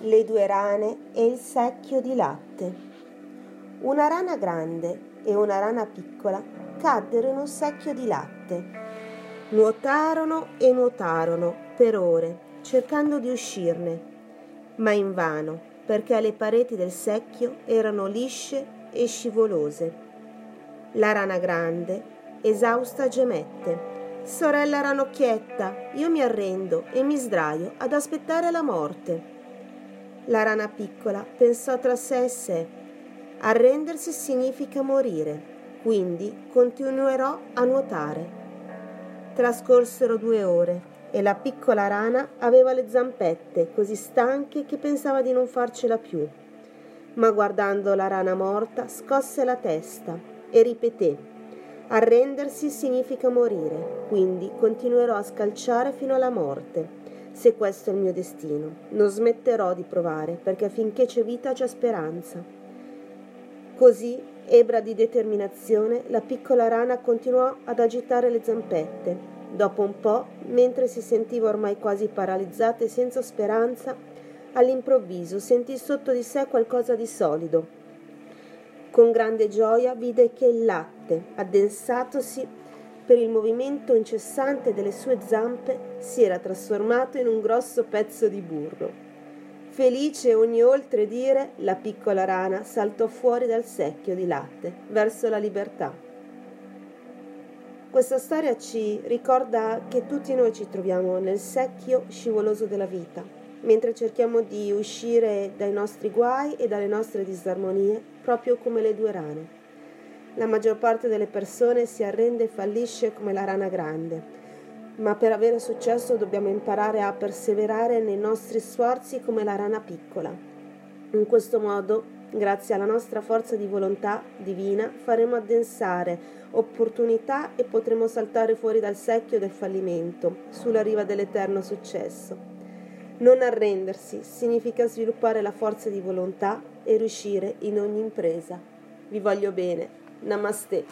Le due rane e il secchio di latte. Una rana grande e una rana piccola caddero in un secchio di latte. Nuotarono e nuotarono per ore, cercando di uscirne, ma invano, perché le pareti del secchio erano lisce e scivolose. La rana grande, esausta, gemette. Sorella ranocchietta, io mi arrendo e mi sdraio ad aspettare la morte. La rana piccola pensò tra sé e sé. Arrendersi significa morire, quindi continuerò a nuotare. Trascorsero due ore e la piccola rana aveva le zampette così stanche che pensava di non farcela più. Ma guardando la rana morta scosse la testa e ripeté Arrendersi significa morire, quindi continuerò a scalciare fino alla morte se questo è il mio destino. Non smetterò di provare, perché finché c'è vita c'è speranza. Così, ebra di determinazione, la piccola rana continuò ad agitare le zampette. Dopo un po', mentre si sentiva ormai quasi paralizzata e senza speranza, all'improvviso sentì sotto di sé qualcosa di solido. Con grande gioia vide che il latte, addensatosi, per il movimento incessante delle sue zampe, si era trasformato in un grosso pezzo di burro. Felice ogni oltre dire, la piccola rana saltò fuori dal secchio di latte, verso la libertà. Questa storia ci ricorda che tutti noi ci troviamo nel secchio scivoloso della vita, mentre cerchiamo di uscire dai nostri guai e dalle nostre disarmonie, proprio come le due rane. La maggior parte delle persone si arrende e fallisce come la rana grande, ma per avere successo dobbiamo imparare a perseverare nei nostri sforzi come la rana piccola. In questo modo, grazie alla nostra forza di volontà divina, faremo addensare opportunità e potremo saltare fuori dal secchio del fallimento, sulla riva dell'eterno successo. Non arrendersi significa sviluppare la forza di volontà e riuscire in ogni impresa. Vi voglio bene. ナマステ。